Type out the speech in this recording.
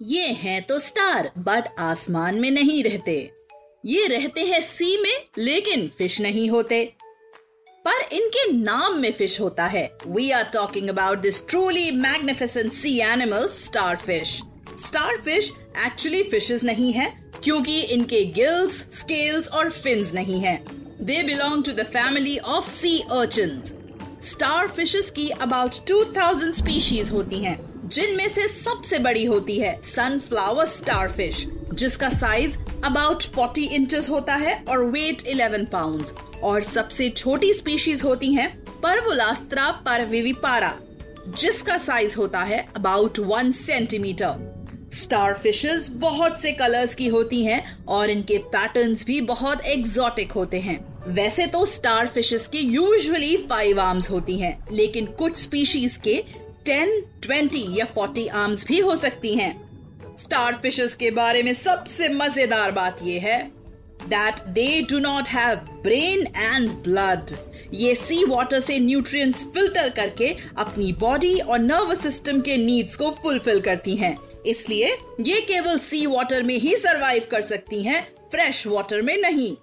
ये हैं तो स्टार, बट आसमान में नहीं रहते। ये रहते हैं सी में, लेकिन फ़िश नहीं होते। पर इनके नाम में फ़िश होता है। We are talking about this truly magnificent sea animal starfish starfish actually fishes नहीं है, क्योंकि इनके गिल्स स्केल्स और फिन्स नहीं है। They belong to the family of sea urchins starfishes की अबाउट 2000 स्पीशीज होती हैं, जिनमें से सबसे बड़ी होती है सनफ्लावर स्टार फ़िश जिसका साइज़ अबाउट 40 इंचेस होता है और वेट 11 पाउंड और सबसे छोटी स्पीशीज होती हैं परवुलास्त्रा परविविपारा जिसका साइज़ होता है about one centimetre starfishes बहुत से कलर्स की होती हैं और इनके पैटर्न्स भी बहुत एग्जॉटिक होते हैं। वैसे तो स्टार फिशेस के यूजुअली फाइव आर्म्स होती हैं, लेकिन कुछ स्पीशीज के टेन ट्वेंटी या फोर्टी आर्म्स भी हो सकती हैं। स्टार फिशेस के बारे में सबसे मज़ेदार बात यह है that they do not have brain and blood ये सी वाटर से न्यूट्रिएंट्स फ़िल्टर करके अपनी बॉडी और नर्वस सिस्टम के नीड्स को फुलफिल करती हैं। इसलिए ये केवल सी वाटर में ही सरवाइव कर सकती हैं फ्रेश वाटर में नहीं।